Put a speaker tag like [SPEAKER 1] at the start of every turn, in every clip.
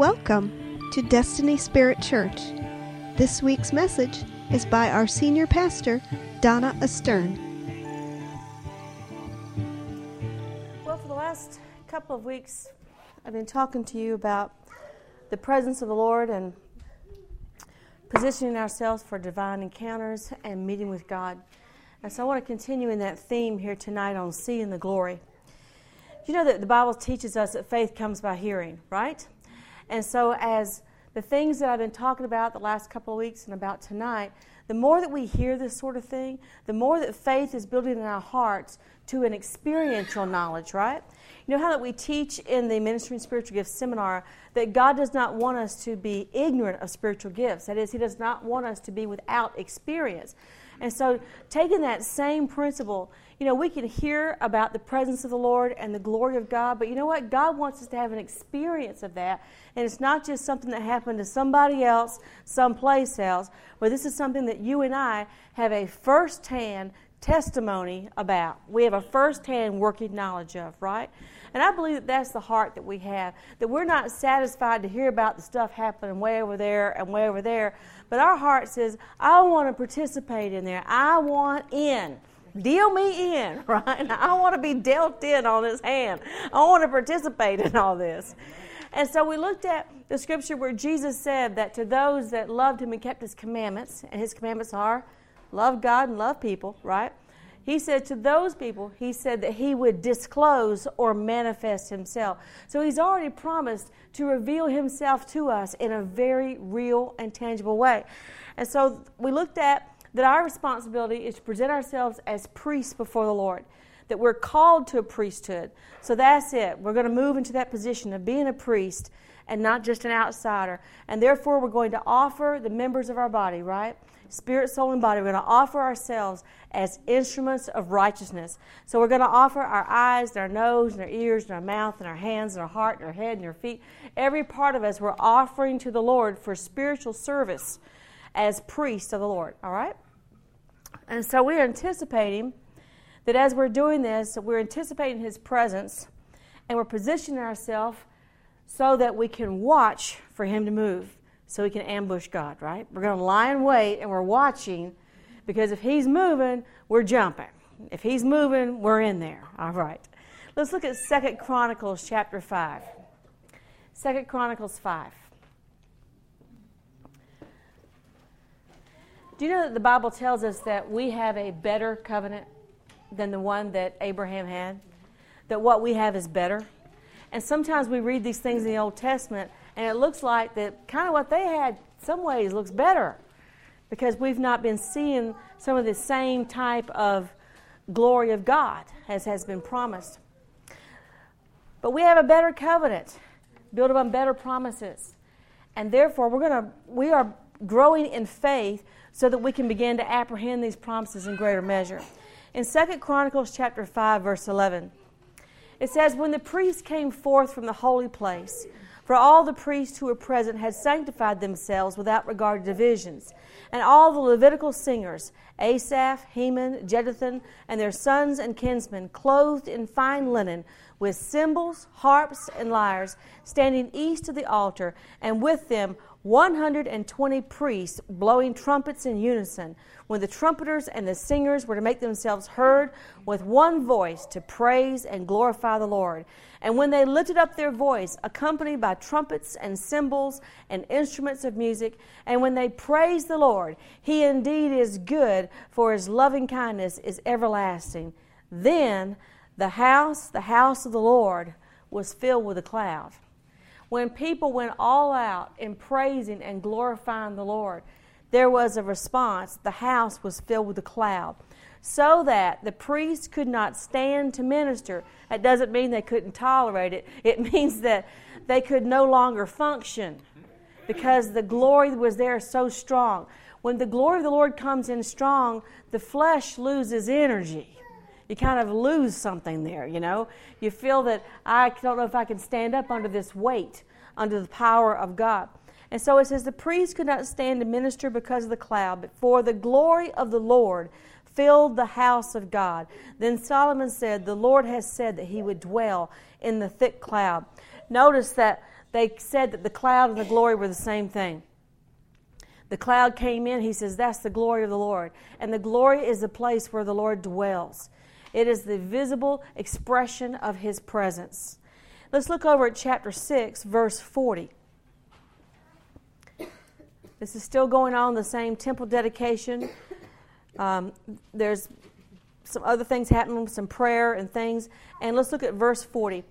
[SPEAKER 1] Welcome to Destiny Spirit Church. This week's message is by our senior pastor, Donna Astern.
[SPEAKER 2] Well, for the last couple of weeks, I've been talking to you about the presence of the Lord and positioning ourselves for divine encounters and meeting with God. And so I want to continue in that theme here tonight on seeing the glory. You know that the Bible teaches us that faith comes by hearing, right? And so, as the things that I've been talking about the last couple of weeks and about tonight, the more that we hear this sort of thing, the more that faith is building in our hearts to an experiential knowledge, right? You know how that we teach in the Ministry and Spiritual Gifts seminar that God does not want us to be ignorant of spiritual gifts. That is, He does not want us to be without experience. And so, taking that same principle, you know, we can hear about the presence of the Lord and the glory of God, but you know what? God wants us to have an experience of that. And it's not just something that happened to somebody else, someplace else, but this is something that you and I have a first hand testimony about. We have a first hand working knowledge of, right? And I believe that that's the heart that we have, that we're not satisfied to hear about the stuff happening way over there and way over there, but our heart says, I want to participate in there. I want in. Deal me in, right? I want to be dealt in on this hand. I want to participate in all this. And so we looked at the scripture where Jesus said that to those that loved him and kept his commandments, and his commandments are love God and love people, right? He said to those people, he said that he would disclose or manifest himself. So he's already promised to reveal himself to us in a very real and tangible way. And so we looked at that our responsibility is to present ourselves as priests before the Lord, that we're called to a priesthood. So that's it. We're going to move into that position of being a priest and not just an outsider. And therefore, we're going to offer the members of our body, right? Spirit, soul, and body. We're going to offer ourselves as instruments of righteousness. So we're going to offer our eyes, and our nose, and our ears, and our mouth, and our hands, and our heart, and our head, and our feet. Every part of us we're offering to the Lord for spiritual service as priests of the Lord. All right? And so we're anticipating that as we're doing this, we're anticipating His presence and we're positioning ourselves so that we can watch for Him to move so we can ambush God, right? We're going to lie in wait and we're watching because if He's moving, we're jumping. If He's moving, we're in there. All right. Let's look at Second Chronicles chapter 5. Second Chronicles 5. Do you know that the Bible tells us that we have a better covenant than the one that Abraham had? That what we have is better? And sometimes we read these things in the Old Testament and it looks like that kind of what they had, some ways, looks better because we've not been seeing some of the same type of glory of God as has been promised. But we have a better covenant built upon better promises. And therefore, we're to, we are growing in faith so that we can begin to apprehend these promises in greater measure. In 2 Chronicles chapter 5, verse 11, it says, When the priests came forth from the holy place, for all the priests who were present had sanctified themselves without regard to divisions. And all the Levitical singers, Asaph, Heman, Jeduthun, and their sons and kinsmen, clothed in fine linen, with cymbals, harps, and lyres, standing east of the altar, and with them 120 priests blowing trumpets in unison, when the trumpeters and the singers were to make themselves heard with one voice to praise and glorify the Lord. And when they lifted up their voice, accompanied by trumpets and cymbals and instruments of music, and when they praised the Lord, He indeed is good, for His loving kindness is everlasting. Then the house, the house of the Lord, was filled with a cloud. When people went all out in praising and glorifying the Lord, there was a response. The house was filled with a cloud so that the priests could not stand to minister. That doesn't mean they couldn't tolerate it, it means that they could no longer function because the glory was there so strong. When the glory of the Lord comes in strong, the flesh loses energy. You kind of lose something there, you know. You feel that I don't know if I can stand up under this weight, under the power of God. And so it says, The priests could not stand to minister because of the cloud, but for the glory of the Lord filled the house of God. Then Solomon said, The Lord has said that he would dwell in the thick cloud. Notice that they said that the cloud and the glory were the same thing. The cloud came in, he says, that's the glory of the Lord. And the glory is the place where the Lord dwells, it is the visible expression of his presence. Let's look over at chapter 6, verse 40. This is still going on, the same temple dedication. Um, there's some other things happening, some prayer and things. And let's look at verse 40.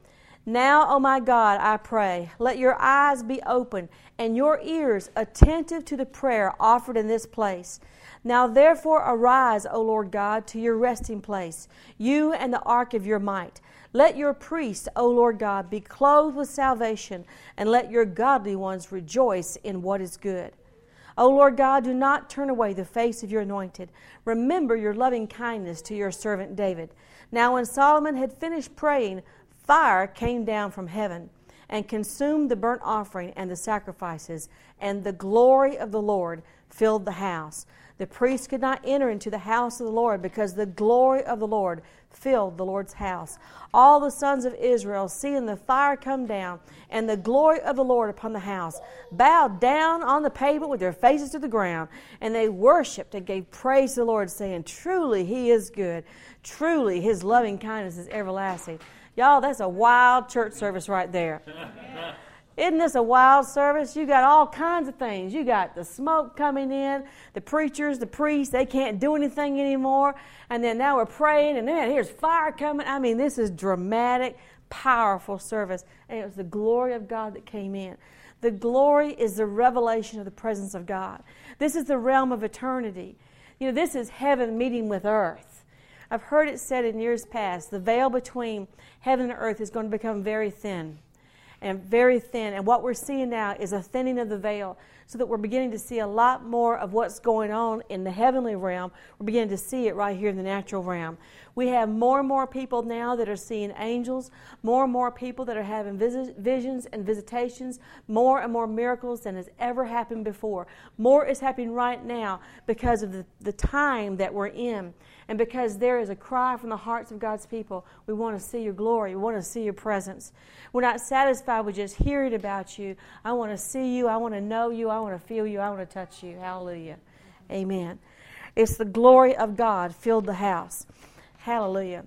[SPEAKER 2] Now, O oh my God, I pray, let your eyes be open and your ears attentive to the prayer offered in this place. Now, therefore, arise, O Lord God, to your resting place, you and the ark of your might. Let your priests, O Lord God, be clothed with salvation, and let your godly ones rejoice in what is good. O Lord God, do not turn away the face of your anointed. Remember your loving kindness to your servant David. Now, when Solomon had finished praying, fire came down from heaven and consumed the burnt offering and the sacrifices, and the glory of the Lord filled the house. The priests could not enter into the house of the Lord because the glory of the Lord filled the Lord's house. All the sons of Israel, seeing the fire come down and the glory of the Lord upon the house, bowed down on the pavement with their faces to the ground, and they worshiped and gave praise to the Lord, saying, Truly, He is good. Truly, His loving kindness is everlasting. Y'all, that's a wild church service right there. Isn't this a wild service? You got all kinds of things. You got the smoke coming in, the preachers, the priests, they can't do anything anymore. And then now we're praying, and then here's fire coming. I mean, this is dramatic, powerful service. And it was the glory of God that came in. The glory is the revelation of the presence of God. This is the realm of eternity. You know, this is heaven meeting with earth. I've heard it said in years past the veil between heaven and earth is going to become very thin and very thin. And what we're seeing now is a thinning of the veil so that we're beginning to see a lot more of what's going on in the heavenly realm. We're beginning to see it right here in the natural realm. We have more and more people now that are seeing angels, more and more people that are having visions and visitations, more and more miracles than has ever happened before. More is happening right now because of the, the time that we're in. And because there is a cry from the hearts of God's people, we want to see your glory. We want to see your presence. We're not satisfied with just hearing about you. I want to see you. I want to know you. Want to feel you. I want to touch you. Hallelujah. Amen. It's the glory of God filled the house. Hallelujah.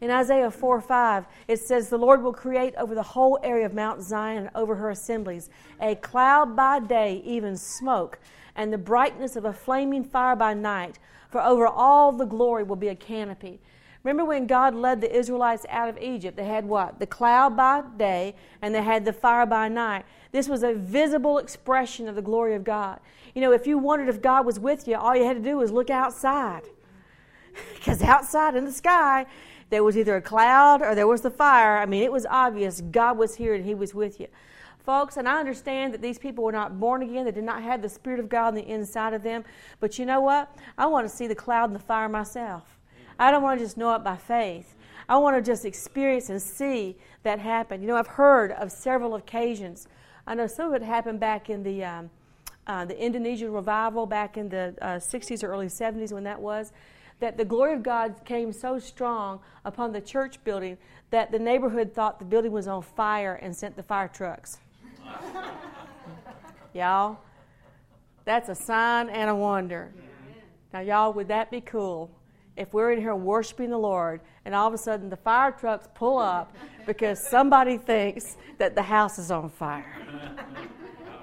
[SPEAKER 2] In Isaiah 4 5, it says, The Lord will create over the whole area of Mount Zion and over her assemblies a cloud by day, even smoke, and the brightness of a flaming fire by night for over all the glory will be a canopy. Remember when God led the Israelites out of Egypt? They had what? The cloud by day and they had the fire by night. This was a visible expression of the glory of God. You know, if you wondered if God was with you, all you had to do was look outside. Because outside in the sky, there was either a cloud or there was the fire. I mean, it was obvious God was here and He was with you folks, and I understand that these people were not born again. They did not have the Spirit of God on the inside of them. But you know what? I want to see the cloud and the fire myself. I don't want to just know it by faith. I want to just experience and see that happen. You know, I've heard of several occasions. I know some of it happened back in the um, uh, the Indonesian revival back in the uh, 60s or early 70s when that was. That the glory of God came so strong upon the church building that the neighborhood thought the building was on fire and sent the fire trucks. y'all, that's a sign and a wonder. Now, y'all, would that be cool if we're in here worshiping the Lord and all of a sudden the fire trucks pull up because somebody thinks that the house is on fire?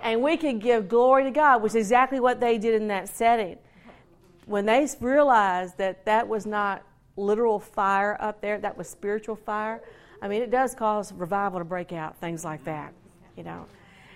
[SPEAKER 2] and we can give glory to God, which is exactly what they did in that setting. When they realized that that was not literal fire up there, that was spiritual fire, I mean, it does cause revival to break out, things like that you know.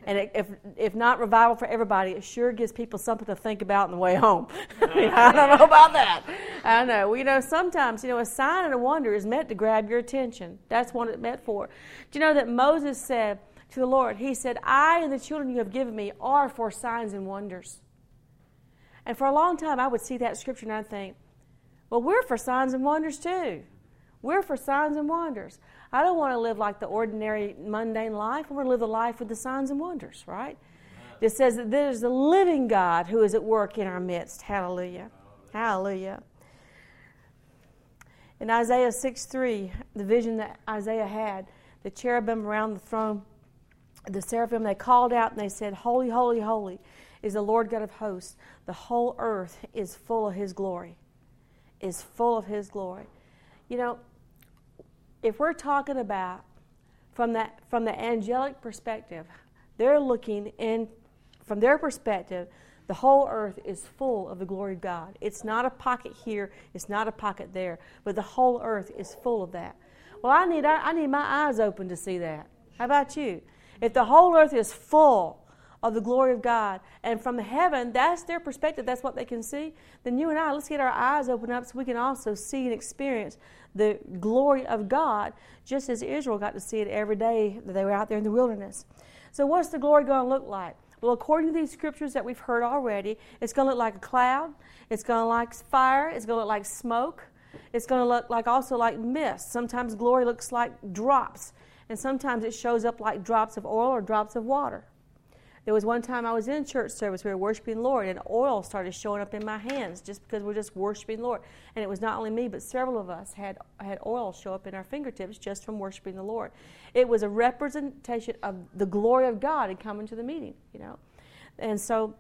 [SPEAKER 2] And it, if, if not revival for everybody, it sure gives people something to think about on the way home. I, mean, I don't know about that. I know. You know, sometimes, you know, a sign and a wonder is meant to grab your attention. That's what it's meant for. Do you know that Moses said to the Lord, He said, I and the children you have given me are for signs and wonders. And for a long time, I would see that scripture and I'd think, well, we're for signs and wonders too. We're for signs and wonders. I don't want to live like the ordinary, mundane life. I want to live the life with the signs and wonders, right? It says that there's a living God who is at work in our midst. Hallelujah. Hallelujah. In Isaiah 6 3, the vision that Isaiah had, the cherubim around the throne the seraphim, they called out and they said, Holy, holy, holy is the Lord God of hosts. The whole earth is full of his glory. Is full of his glory. You know, if we're talking about from that from the angelic perspective, they're looking in from their perspective, the whole earth is full of the glory of God. It's not a pocket here, it's not a pocket there, but the whole earth is full of that. Well, I need I need my eyes open to see that. How about you? If the whole earth is full of the glory of God, and from heaven, that's their perspective, that's what they can see, then you and I, let's get our eyes open up so we can also see and experience the glory of God, just as Israel got to see it every day that they were out there in the wilderness. So, what's the glory going to look like? Well, according to these scriptures that we've heard already, it's going to look like a cloud, it's going to look like fire, it's going to look like smoke, it's going to look like also like mist. Sometimes glory looks like drops and sometimes it shows up like drops of oil or drops of water. There was one time I was in church service, we were worshiping Lord, and oil started showing up in my hands just because we're just worshiping Lord. And it was not only me, but several of us had, had oil show up in our fingertips just from worshiping the Lord. It was a representation of the glory of God in coming to the meeting, you know. And so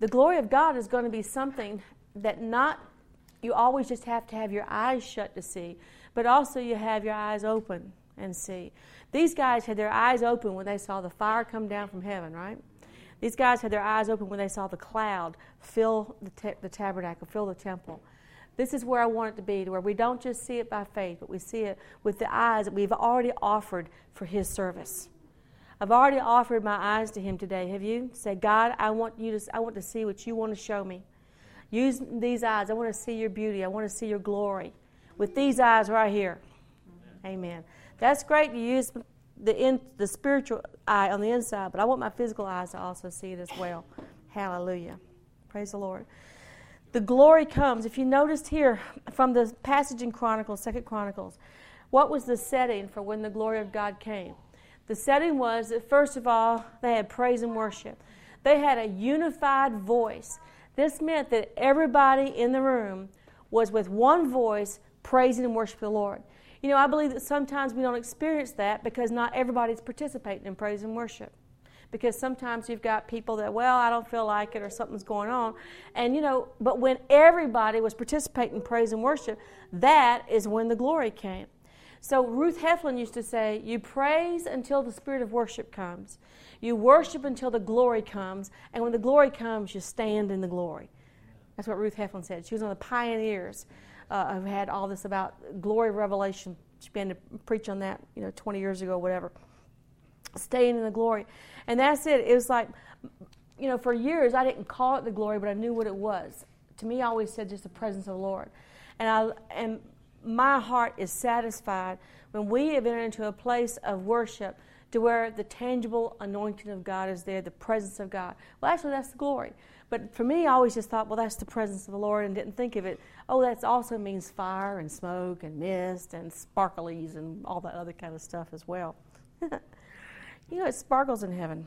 [SPEAKER 2] the glory of God is going to be something that not you always just have to have your eyes shut to see, but also you have your eyes open and see. These guys had their eyes open when they saw the fire come down from heaven, right? These guys had their eyes open when they saw the cloud fill the, te- the tabernacle, fill the temple. This is where I want it to be, to where we don't just see it by faith, but we see it with the eyes that we've already offered for His service. I've already offered my eyes to Him today. Have you? Say, God, I want you to. I want to see what you want to show me. Use these eyes. I want to see your beauty. I want to see your glory. With these eyes right here. Amen. That's great to use the, in, the spiritual eye on the inside, but I want my physical eyes to also see it as well. Hallelujah. Praise the Lord. The glory comes. If you noticed here from the passage in Chronicles, Second Chronicles, what was the setting for when the glory of God came? The setting was that first of all, they had praise and worship. They had a unified voice. This meant that everybody in the room was with one voice praising and worshiping the Lord. You know, I believe that sometimes we don't experience that because not everybody's participating in praise and worship. Because sometimes you've got people that, well, I don't feel like it or something's going on. And, you know, but when everybody was participating in praise and worship, that is when the glory came. So Ruth Heflin used to say, You praise until the spirit of worship comes. You worship until the glory comes. And when the glory comes, you stand in the glory. That's what Ruth Heflin said. She was one of the pioneers uh, have had all this about glory revelation. She began to preach on that, you know, 20 years ago, whatever. Staying in the glory. And that's it. It was like, you know, for years I didn't call it the glory, but I knew what it was. To me, I always said just the presence of the Lord. And, I, and my heart is satisfied when we have entered into a place of worship to where the tangible anointing of God is there, the presence of God. Well, actually, that's the glory. But for me, I always just thought, well, that's the presence of the Lord, and didn't think of it. Oh, that also means fire and smoke and mist and sparklies and all that other kind of stuff as well. you know, it sparkles in heaven.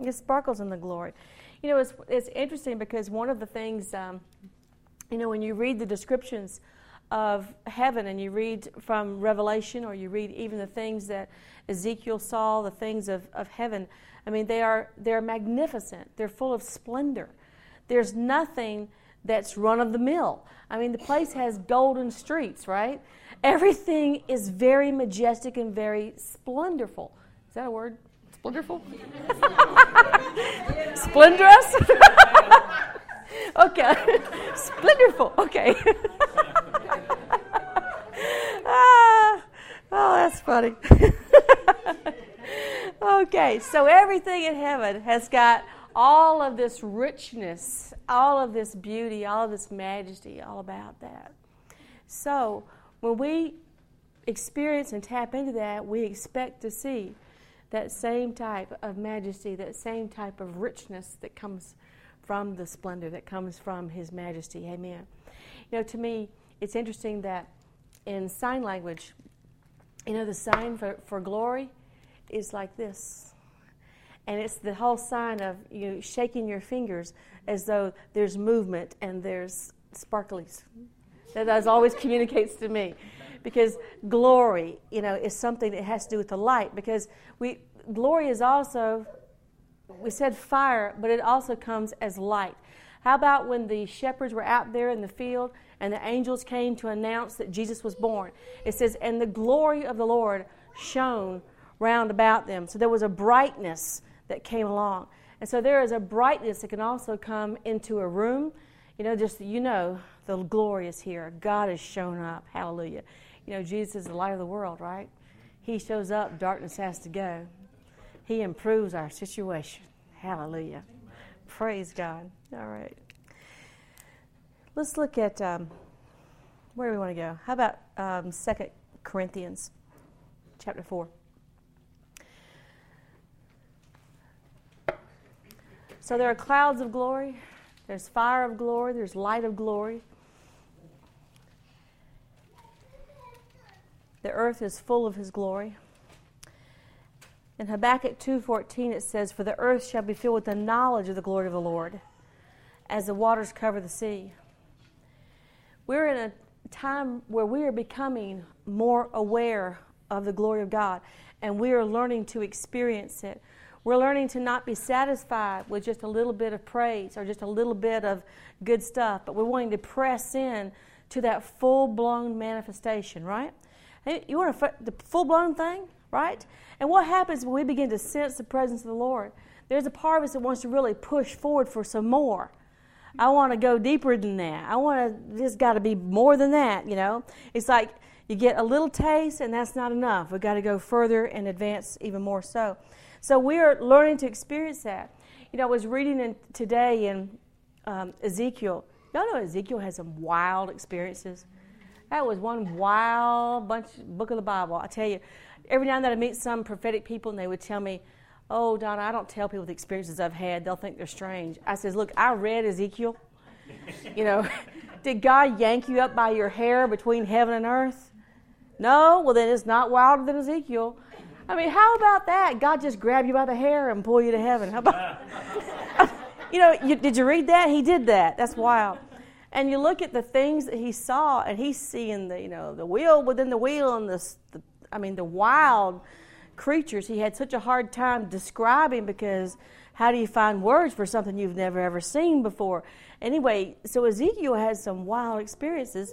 [SPEAKER 2] It sparkles in the glory. You know, it's, it's interesting because one of the things, um, you know, when you read the descriptions of heaven and you read from Revelation or you read even the things that Ezekiel saw, the things of, of heaven, I mean, they are, they're magnificent. They're full of splendor. There's nothing that's run of the mill. I mean, the place has golden streets, right? Everything is very majestic and very splendorful. Is that a word? Splendorful? Splendorous? okay. Splendorful. Okay. Ah, oh, that's funny. Okay, so everything in heaven has got all of this richness, all of this beauty, all of this majesty, all about that. So when we experience and tap into that, we expect to see that same type of majesty, that same type of richness that comes from the splendor, that comes from His majesty. Amen. You know, to me, it's interesting that in sign language, you know, the sign for, for glory is like this. And it's the whole sign of you shaking your fingers as though there's movement and there's sparklies. That always communicates to me. Because glory, you know, is something that has to do with the light. Because we glory is also, we said fire, but it also comes as light. How about when the shepherds were out there in the field and the angels came to announce that Jesus was born? It says, and the glory of the Lord shone round about them. So there was a brightness that came along. And so there is a brightness that can also come into a room. You know, just, you know, the glory is here. God has shown up. Hallelujah. You know, Jesus is the light of the world, right? He shows up, darkness has to go. He improves our situation. Hallelujah. Praise God. All right. Let's look at um, where do we want to go? How about um, 2 Corinthians chapter 4? So there are clouds of glory, there's fire of glory, there's light of glory. The earth is full of his glory. In Habakkuk 2:14 it says, "For the earth shall be filled with the knowledge of the glory of the Lord, as the waters cover the sea." We're in a time where we are becoming more aware of the glory of God, and we are learning to experience it. We're learning to not be satisfied with just a little bit of praise or just a little bit of good stuff, but we're wanting to press in to that full blown manifestation, right? You want the full blown thing, right? And what happens when we begin to sense the presence of the Lord? There's a part of us that wants to really push forward for some more. I want to go deeper than that. I want to, there's got to be more than that, you know? It's like you get a little taste and that's not enough. We've got to go further and advance even more so. So we are learning to experience that. You know, I was reading in, today in um, Ezekiel. Y'all know Ezekiel has some wild experiences. That was one wild bunch book of the Bible. I tell you, every now and then I meet some prophetic people and they would tell me, Oh, Donna, I don't tell people the experiences I've had. They'll think they're strange. I says, Look, I read Ezekiel. you know, did God yank you up by your hair between heaven and earth? No? Well, then it's not wilder than Ezekiel. I mean, how about that? God just grabbed you by the hair and pull you to heaven. How about, you know, you, did you read that? He did that. That's wild and you look at the things that he saw, and he's seeing the you know the wheel within the wheel, and the, the I mean the wild creatures. He had such a hard time describing because how do you find words for something you've never ever seen before? Anyway, so Ezekiel had some wild experiences.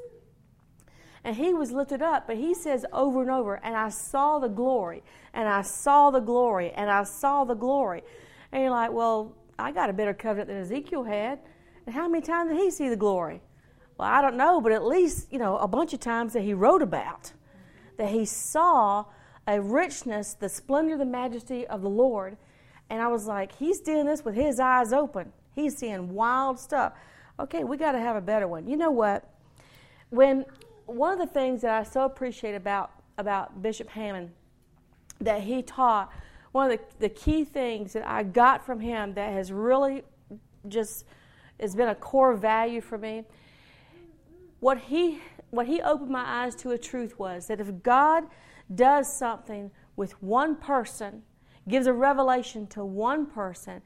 [SPEAKER 2] And he was lifted up, but he says over and over, and I saw the glory, and I saw the glory, and I saw the glory. And you're like, well, I got a better covenant than Ezekiel had. And how many times did he see the glory? Well, I don't know, but at least, you know, a bunch of times that he wrote about, that he saw a richness, the splendor, the majesty of the Lord. And I was like, he's doing this with his eyes open. He's seeing wild stuff. Okay, we got to have a better one. You know what? When one of the things that I so appreciate about about Bishop Hammond that he taught, one of the, the key things that I got from him that has really just has been a core value for me. What he, what he opened my eyes to a truth was that if God does something with one person, gives a revelation to one person,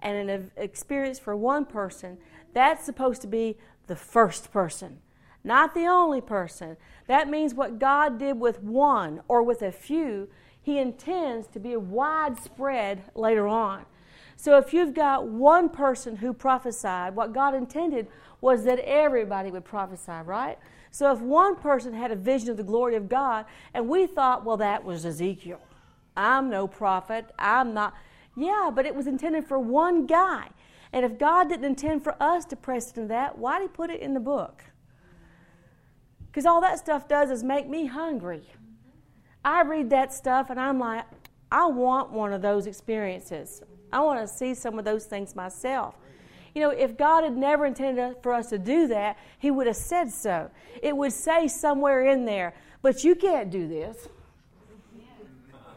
[SPEAKER 2] and an experience for one person, that's supposed to be the first person, not the only person. That means what God did with one or with a few, He intends to be widespread later on. So if you've got one person who prophesied, what God intended was that everybody would prophesy, right? So if one person had a vision of the glory of God, and we thought, well, that was Ezekiel. I'm no prophet. I'm not. Yeah, but it was intended for one guy. And if God didn't intend for us to press into that, why did He put it in the book? Because all that stuff does is make me hungry. I read that stuff and I'm like, I want one of those experiences. I want to see some of those things myself. You know, if God had never intended for us to do that, He would have said so. It would say somewhere in there, but you can't do this.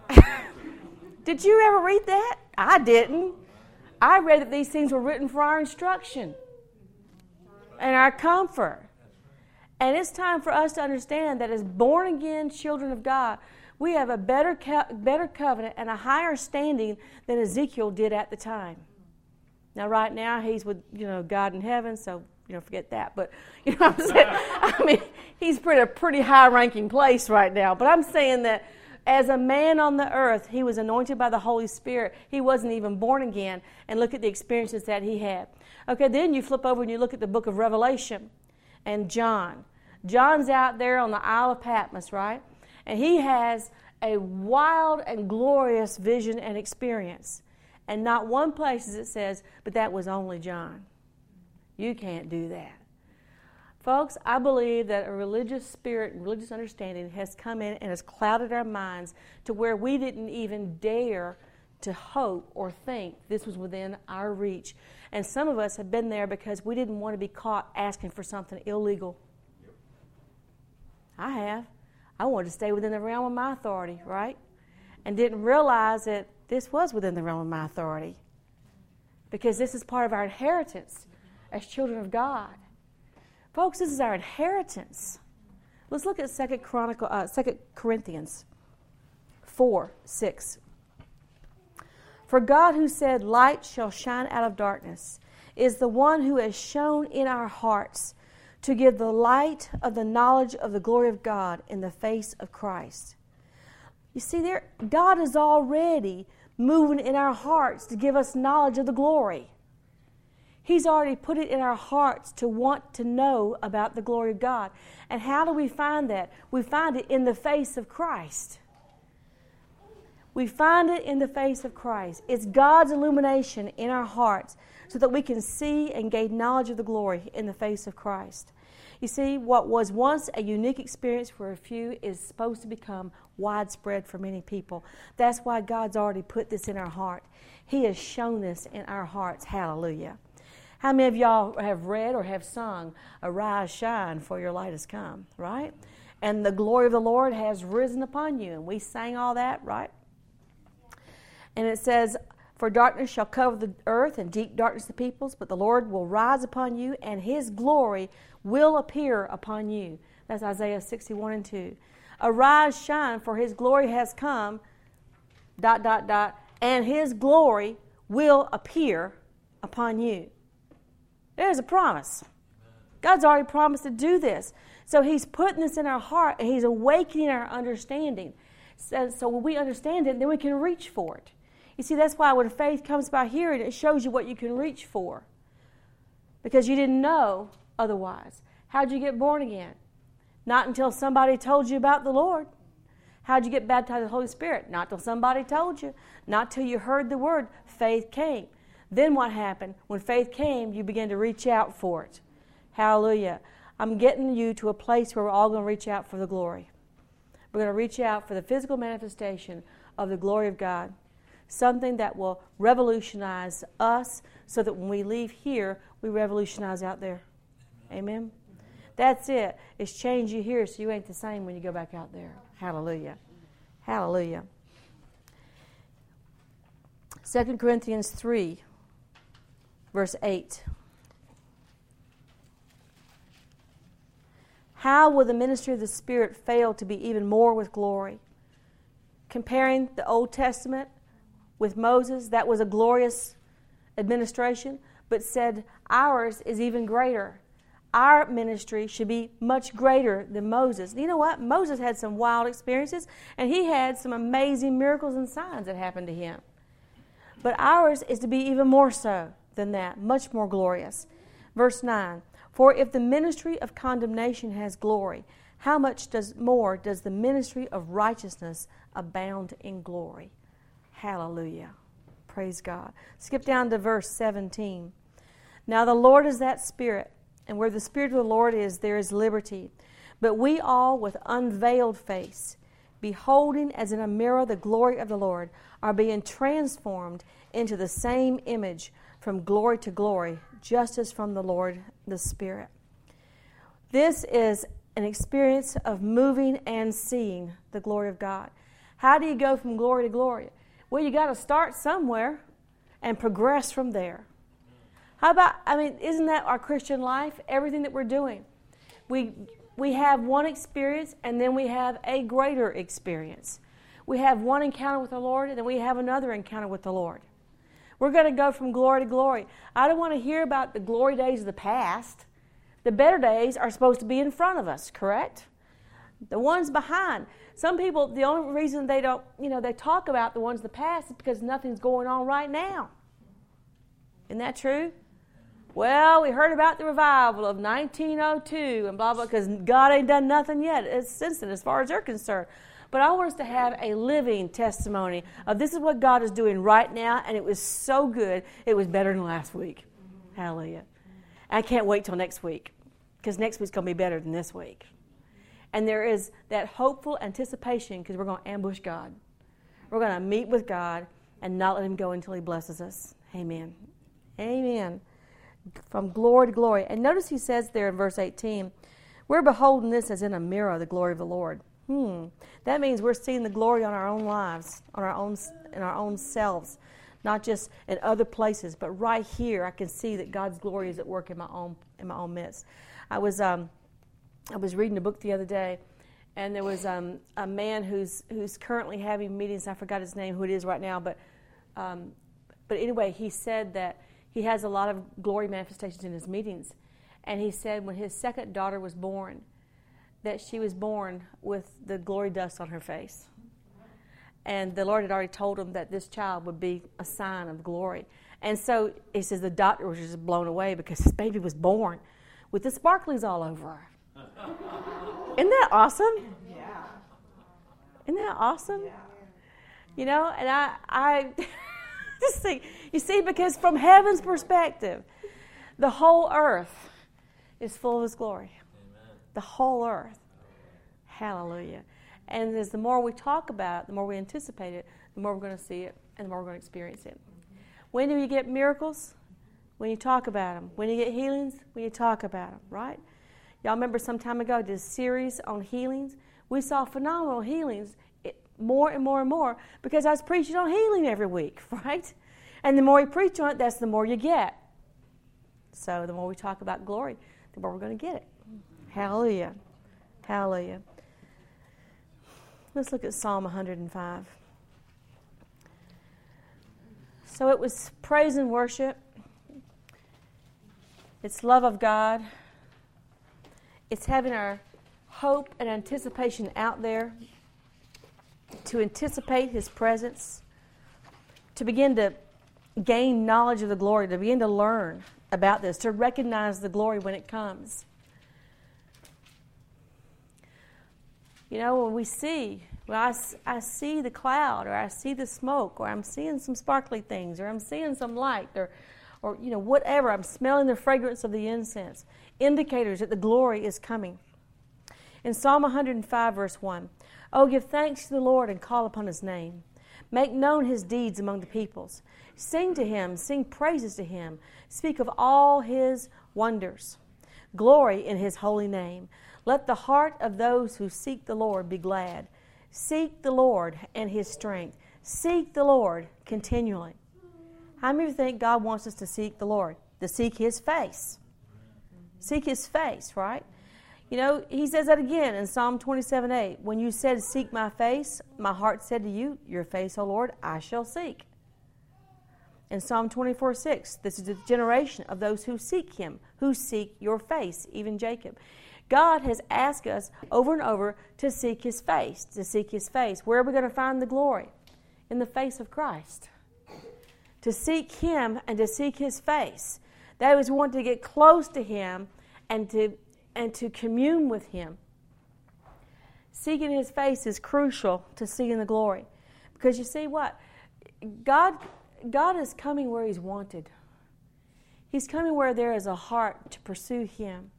[SPEAKER 2] Did you ever read that? I didn't. I read that these things were written for our instruction and our comfort. And it's time for us to understand that as born again children of God, we have a better, co- better covenant and a higher standing than Ezekiel did at the time. Now, right now, he's with you know God in heaven, so you know forget that. But you know what I'm saying? I mean, he's in a pretty high ranking place right now. But I'm saying that As a man on the earth, he was anointed by the Holy Spirit. He wasn't even born again. And look at the experiences that he had. Okay, then you flip over and you look at the book of Revelation and John. John's out there on the Isle of Patmos, right? And he has a wild and glorious vision and experience. And not one place as it says, but that was only John. You can't do that. Folks, I believe that a religious spirit and religious understanding has come in and has clouded our minds to where we didn't even dare to hope or think this was within our reach. And some of us have been there because we didn't want to be caught asking for something illegal. I have. I wanted to stay within the realm of my authority, right? And didn't realize that this was within the realm of my authority. Because this is part of our inheritance as children of God. Folks, this is our inheritance. Let's look at Second Chronicle, uh, Corinthians 4 6. For God, who said, Light shall shine out of darkness, is the one who has shown in our hearts to give the light of the knowledge of the glory of God in the face of Christ. You see, there, God is already moving in our hearts to give us knowledge of the glory. He's already put it in our hearts to want to know about the glory of God. And how do we find that? We find it in the face of Christ. We find it in the face of Christ. It's God's illumination in our hearts so that we can see and gain knowledge of the glory in the face of Christ. You see, what was once a unique experience for a few is supposed to become widespread for many people. That's why God's already put this in our heart. He has shown this in our hearts. Hallelujah. How many of y'all have read or have sung, Arise, shine, for your light has come, right? And the glory of the Lord has risen upon you. And we sang all that, right? And it says, For darkness shall cover the earth, and deep darkness the peoples, but the Lord will rise upon you, and his glory will appear upon you. That's Isaiah 61 and 2. Arise, shine, for his glory has come, dot, dot, dot, and his glory will appear upon you. There's a promise. God's already promised to do this. So He's putting this in our heart and He's awakening our understanding. So, so, when we understand it, then we can reach for it. You see, that's why when faith comes by hearing, it shows you what you can reach for. Because you didn't know otherwise. How'd you get born again? Not until somebody told you about the Lord. How'd you get baptized with the Holy Spirit? Not till somebody told you. Not till you heard the word. Faith came. Then what happened? When faith came, you began to reach out for it. Hallelujah. I'm getting you to a place where we're all going to reach out for the glory. We're going to reach out for the physical manifestation of the glory of God. Something that will revolutionize us so that when we leave here, we revolutionize out there. Amen. That's it. It's change you here so you ain't the same when you go back out there. Hallelujah. Hallelujah. 2 Corinthians 3 verse 8. How will the ministry of the Spirit fail to be even more with glory? Comparing the Old Testament with Moses, that was a glorious administration, but said ours is even greater. Our ministry should be much greater than Moses. You know what? Moses had some wild experiences, and he had some amazing miracles and signs that happened to him. But ours is to be even more so than that, much more glorious. Verse 9 For if the ministry of condemnation has glory, how much does more does the ministry of righteousness abound in glory? Hallelujah. Praise God. Skip down to verse 17. Now the Lord is that Spirit, and where the Spirit of the Lord is, there is liberty. But we all, with unveiled face, beholding as in a mirror the glory of the Lord, are being transformed into the same image from glory to glory, just as from the Lord the Spirit. This is an experience of moving and seeing the glory of God. How do you go from glory to glory? Well, you got to start somewhere and progress from there. How about, I mean, isn't that our Christian life? Everything that we're doing. We, we have one experience and then we have a greater experience. We have one encounter with the Lord and then we have another encounter with the Lord. We're going to go from glory to glory. I don't want to hear about the glory days of the past. The better days are supposed to be in front of us, correct? The ones behind. Some people, the only reason they don't, you know, they talk about the ones in the past is because nothing's going on right now. Isn't that true? Well, we heard about the revival of 1902 and blah, blah, because God ain't done nothing yet uh, since then, as far as they're concerned. But I want us to have a living testimony of this is what God is doing right now, and it was so good. It was better than last week. Hallelujah. I can't wait till next week because next week's going to be better than this week. And there is that hopeful anticipation because we're going to ambush God. We're going to meet with God and not let Him go until He blesses us. Amen. Amen. From glory to glory. And notice He says there in verse 18, we're beholding this as in a mirror, the glory of the Lord. Hmm. That means we're seeing the glory on our own lives, on our own, in our own selves, not just in other places, but right here. I can see that God's glory is at work in my own in my own midst. I was um, I was reading a book the other day, and there was um, a man who's who's currently having meetings. I forgot his name, who it is right now, but um, but anyway, he said that he has a lot of glory manifestations in his meetings, and he said when his second daughter was born, that she was born with the glory dust on her face. And the Lord had already told him that this child would be a sign of glory. And so he says the doctor was just blown away because his baby was born with the sparklies all over her. Isn't that awesome? Yeah. Isn't that awesome? Yeah. You know, and I, I just think, you see, because from heaven's perspective, the whole earth is full of His glory. Amen. The whole earth. Hallelujah. And as the more we talk about it, the more we anticipate it, the more we're going to see it, and the more we're going to experience it. When do you get miracles? When you talk about them. When you get healings? When you talk about them, right? Y'all remember some time ago I did a series on healings? We saw phenomenal healings more and more and more because I was preaching on healing every week, right? And the more you preach on it, that's the more you get. So the more we talk about glory, the more we're going to get it. Hallelujah. Hallelujah. Let's look at Psalm 105. So it was praise and worship. It's love of God. It's having our hope and anticipation out there to anticipate His presence, to begin to gain knowledge of the glory, to begin to learn about this, to recognize the glory when it comes. You know, when we see, when I, I see the cloud, or I see the smoke, or I'm seeing some sparkly things, or I'm seeing some light, or, or you know, whatever, I'm smelling the fragrance of the incense indicators that the glory is coming. In Psalm 105, verse 1, Oh, give thanks to the Lord and call upon his name. Make known his deeds among the peoples. Sing to him, sing praises to him. Speak of all his wonders. Glory in his holy name. Let the heart of those who seek the Lord be glad. Seek the Lord and his strength. Seek the Lord continually. How many of you think God wants us to seek the Lord? To seek his face. Seek his face, right? You know, he says that again in Psalm 27 8. When you said, Seek my face, my heart said to you, Your face, O Lord, I shall seek. In Psalm 24 6, this is the generation of those who seek him, who seek your face, even Jacob. God has asked us over and over to seek his face, to seek his face. Where are we going to find the glory? In the face of Christ. To seek him and to seek his face. That is, want to get close to Him and to, and to commune with Him. Seeking His face is crucial to seeing the glory. Because you see what? God, God is coming where He's wanted. He's coming where there is a heart to pursue Him.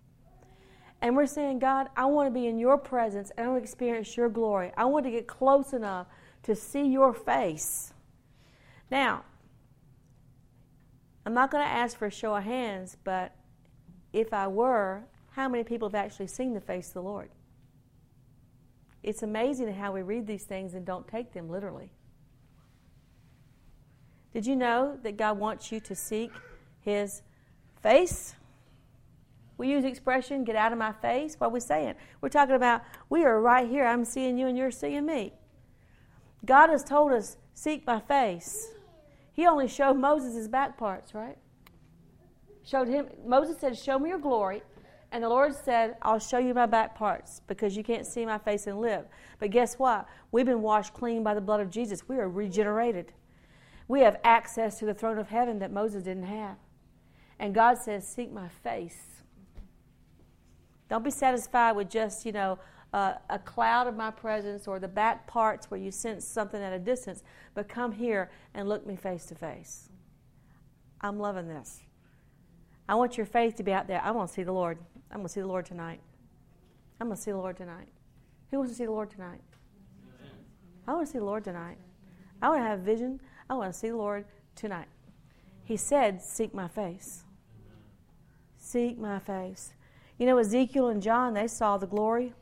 [SPEAKER 2] And we're saying, God, I want to be in your presence and I want to experience your glory. I want to get close enough to see your face. Now, I'm not going to ask for a show of hands, but if I were, how many people have actually seen the face of the Lord? It's amazing how we read these things and don't take them literally. Did you know that God wants you to seek His face? We use the expression, get out of my face. What are we saying? We're talking about, we are right here. I'm seeing you and you're seeing me. God has told us, seek my face. He only showed Moses his back parts, right? Showed him, Moses said, Show me your glory, And the Lord said, I'll show you my back parts because you can't see my face and live. But guess what? We've been washed clean by the blood of Jesus. We are regenerated. We have access to the throne of heaven that Moses didn't have. And God says, Seek my face. Don't be satisfied with just, you know, uh, a cloud of my presence or the back parts where you sense something at a distance, but come here and look me face to face. I'm loving this. I want your faith to be out there. I want to see the Lord. I'm going to see the Lord tonight. I'm going to see the Lord tonight. Who wants to see the Lord tonight? I want to see the Lord tonight. I want to have vision. I want to see the Lord tonight. He said, Seek my face. Seek my face. You know, Ezekiel and John, they saw the glory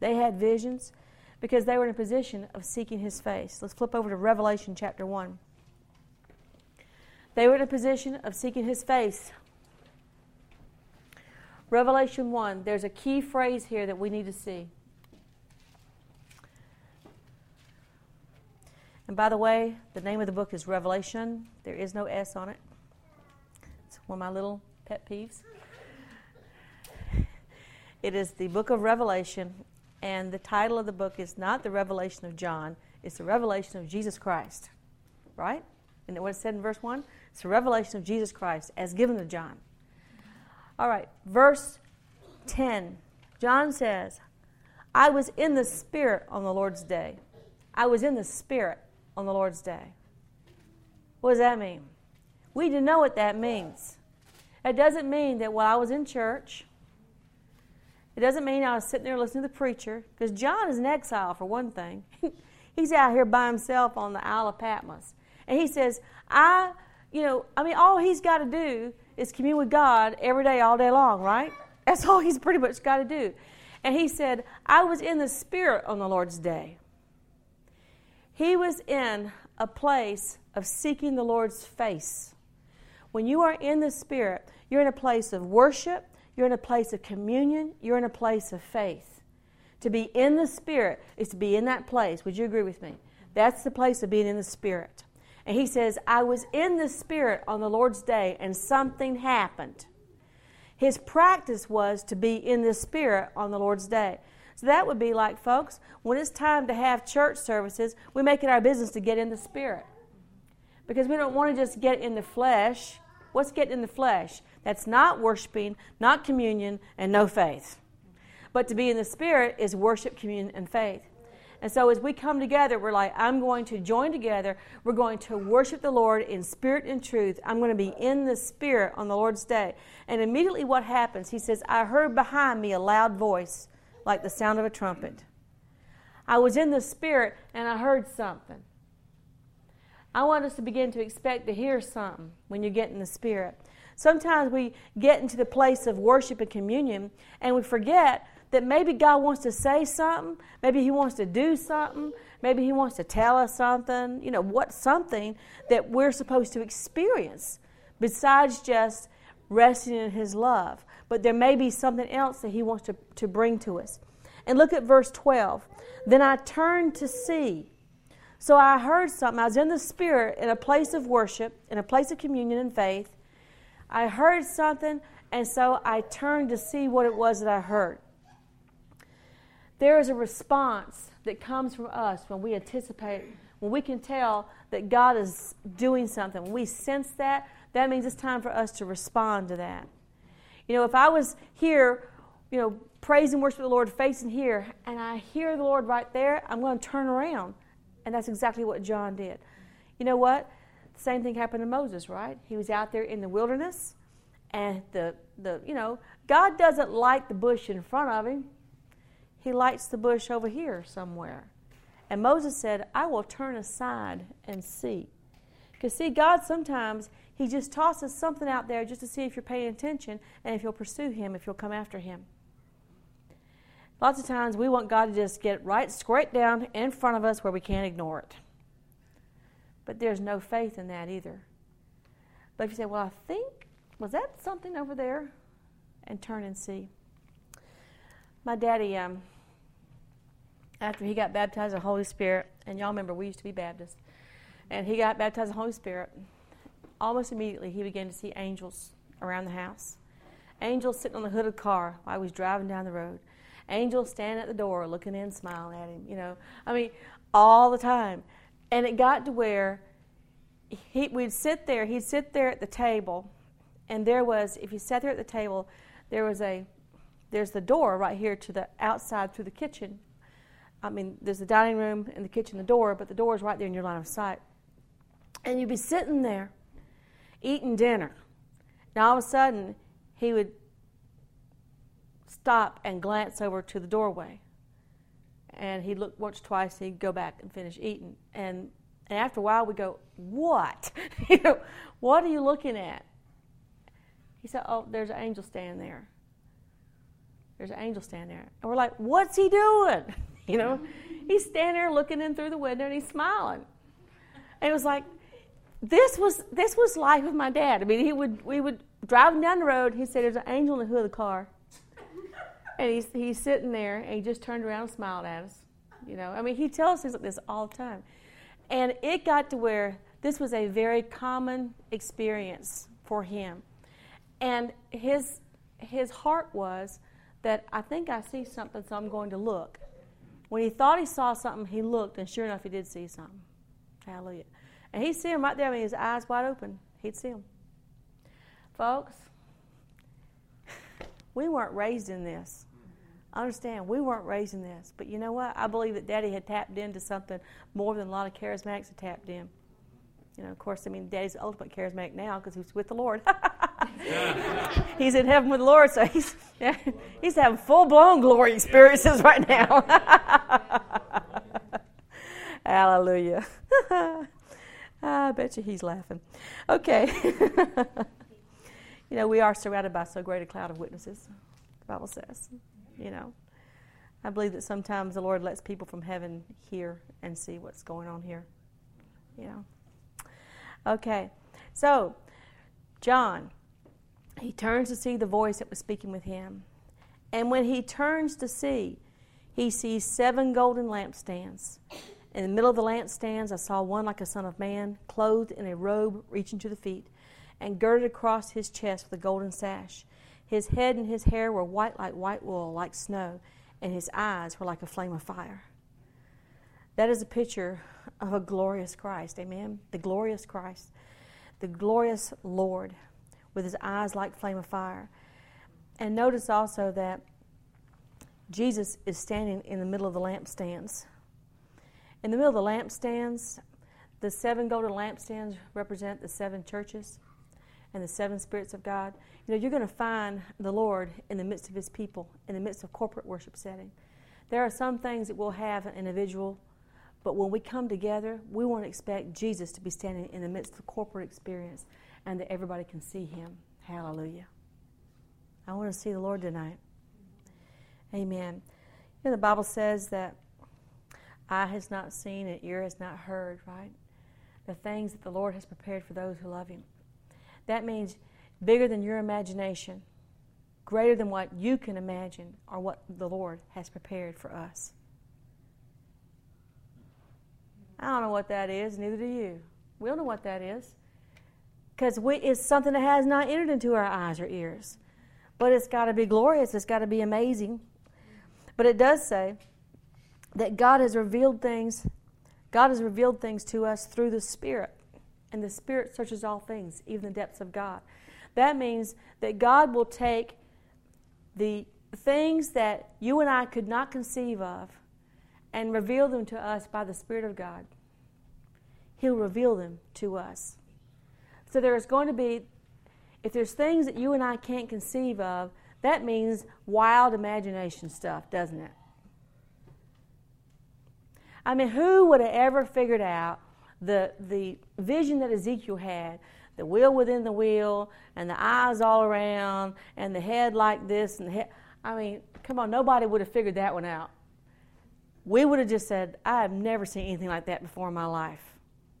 [SPEAKER 2] they had visions because they were in a position of seeking his face. Let's flip over to Revelation chapter 1. They were in a position of seeking his face. Revelation 1, there's a key phrase here that we need to see. And by the way, the name of the book is Revelation. There is no S on it. It's one of my little pet peeves. It is the book of Revelation, and the title of the book is not the revelation of John, it's the revelation of Jesus Christ. Right? Isn't what it said in verse 1? It's the revelation of Jesus Christ as given to John. All right, verse 10. John says, I was in the Spirit on the Lord's day. I was in the Spirit on the Lord's day. What does that mean? We need to know what that means. It doesn't mean that while I was in church, it doesn't mean I was sitting there listening to the preacher, because John is in exile for one thing. He's out here by himself on the Isle of Patmos. And he says, I, you know, I mean, all he's got to do is commune with God every day, all day long, right? That's all he's pretty much got to do. And he said, I was in the Spirit on the Lord's day. He was in a place of seeking the Lord's face. When you are in the Spirit, you're in a place of worship, you're in a place of communion. You're in a place of faith. To be in the Spirit is to be in that place. Would you agree with me? That's the place of being in the Spirit. And he says, I was in the Spirit on the Lord's day, and something happened. His practice was to be in the Spirit on the Lord's day. So that would be like, folks, when it's time to have church services, we make it our business to get in the Spirit. Because we don't want to just get in the flesh. What's getting in the flesh? That's not worshiping, not communion, and no faith. But to be in the Spirit is worship, communion, and faith. And so as we come together, we're like, I'm going to join together. We're going to worship the Lord in spirit and truth. I'm going to be in the Spirit on the Lord's day. And immediately what happens? He says, I heard behind me a loud voice like the sound of a trumpet. I was in the Spirit and I heard something. I want us to begin to expect to hear something when you get in the Spirit. Sometimes we get into the place of worship and communion and we forget that maybe God wants to say something, maybe He wants to do something, maybe He wants to tell us something, you know, what something that we're supposed to experience besides just resting in His love. But there may be something else that He wants to, to bring to us. And look at verse 12. Then I turned to see. So I heard something. I was in the Spirit in a place of worship, in a place of communion and faith. I heard something, and so I turned to see what it was that I heard. There is a response that comes from us when we anticipate, when we can tell that God is doing something. When we sense that, that means it's time for us to respond to that. You know, if I was here, you know, praising worship the Lord, facing here, and I hear the Lord right there, I'm going to turn around. And that's exactly what John did. You know what? Same thing happened to Moses, right? He was out there in the wilderness, and the, the you know, God doesn't light the bush in front of him. He lights the bush over here somewhere. And Moses said, I will turn aside and see. Because, see, God sometimes, He just tosses something out there just to see if you're paying attention and if you'll pursue Him, if you'll come after Him. Lots of times we want God to just get right straight down in front of us where we can't ignore it. But there's no faith in that either. But if you say, well, I think, was that something over there? And turn and see. My daddy, um, after he got baptized in the Holy Spirit, and y'all remember we used to be Baptists, and he got baptized in the Holy Spirit, almost immediately he began to see angels around the house. Angels sitting on the hood of the car while he was driving down the road. Angels standing at the door looking in, smiling at him, you know. I mean, all the time. And it got to where he, we'd sit there, he'd sit there at the table, and there was, if you sat there at the table, there was a, there's the door right here to the outside through the kitchen. I mean, there's the dining room and the kitchen, the door, but the door is right there in your line of sight. And you'd be sitting there eating dinner. Now, all of a sudden, he would stop and glance over to the doorway. And he'd look once, twice, he'd go back and finish eating. And, and after a while, we go, What? you know, what are you looking at? He said, Oh, there's an angel standing there. There's an angel standing there. And we're like, What's he doing? You know, he's standing there looking in through the window and he's smiling. And it was like, this was this was life with my dad. I mean, he would we would driving down the road. He said, "There's an angel in the hood of the car," and he's he's sitting there, and he just turned around and smiled at us. You know, I mean, he tells things like this all the time, and it got to where this was a very common experience for him, and his his heart was that I think I see something, so I'm going to look. When he thought he saw something, he looked, and sure enough, he did see something. Hallelujah. And he'd see him right there, mean, his eyes wide open. He'd see him. Folks, we weren't raised in this. Understand, we weren't raising this. But you know what? I believe that Daddy had tapped into something more than a lot of charismatics had tapped in. You know, of course, I mean, Daddy's the ultimate charismatic now because he's with the Lord. he's in heaven with the Lord, so he's, he's having full blown glory experiences right now. Hallelujah. I bet you he's laughing. Okay. you know, we are surrounded by so great a cloud of witnesses, the Bible says. You know, I believe that sometimes the Lord lets people from heaven hear and see what's going on here. You know. Okay. So, John, he turns to see the voice that was speaking with him. And when he turns to see, he sees seven golden lampstands. In the middle of the lampstands, I saw one like a son of man, clothed in a robe reaching to the feet, and girded across his chest with a golden sash. His head and his hair were white like white wool, like snow, and his eyes were like a flame of fire. That is a picture of a glorious Christ. Amen. The glorious Christ, the glorious Lord, with his eyes like flame of fire. And notice also that Jesus is standing in the middle of the lampstands. In the middle of the lampstands, the seven golden lampstands represent the seven churches and the seven spirits of God. You know, you're going to find the Lord in the midst of His people, in the midst of corporate worship setting. There are some things that we'll have an individual, but when we come together, we want to expect Jesus to be standing in the midst of the corporate experience and that everybody can see Him. Hallelujah. I want to see the Lord tonight. Amen. You know, the Bible says that eye has not seen and ear has not heard, right? The things that the Lord has prepared for those who love Him. That means bigger than your imagination, greater than what you can imagine, or what the Lord has prepared for us. I don't know what that is, neither do you. We don't know what that is. Because it's something that has not entered into our eyes or ears. But it's got to be glorious, it's got to be amazing. But it does say, that God has revealed things. God has revealed things to us through the Spirit. And the Spirit searches all things, even the depths of God. That means that God will take the things that you and I could not conceive of and reveal them to us by the Spirit of God. He'll reveal them to us. So there's going to be, if there's things that you and I can't conceive of, that means wild imagination stuff, doesn't it? I mean, who would have ever figured out the, the vision that Ezekiel had? The wheel within the wheel, and the eyes all around, and the head like this, and the head. I mean, come on, nobody would have figured that one out. We would have just said, I have never seen anything like that before in my life.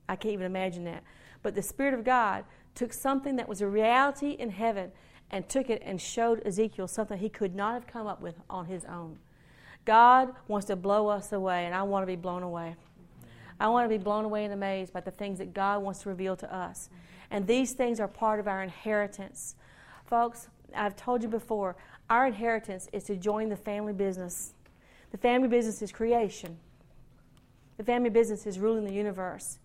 [SPEAKER 2] I can't even imagine that. But the Spirit of God took something that was a reality in heaven and took it and showed Ezekiel something he could not have come up with on his own. God wants to blow us away, and I want to be blown away. I want to be blown away and amazed by the things that God wants to reveal to us. And these things are part of our inheritance. Folks, I've told you before, our inheritance is to join the family business. The family business is creation. The family business is ruling the universe.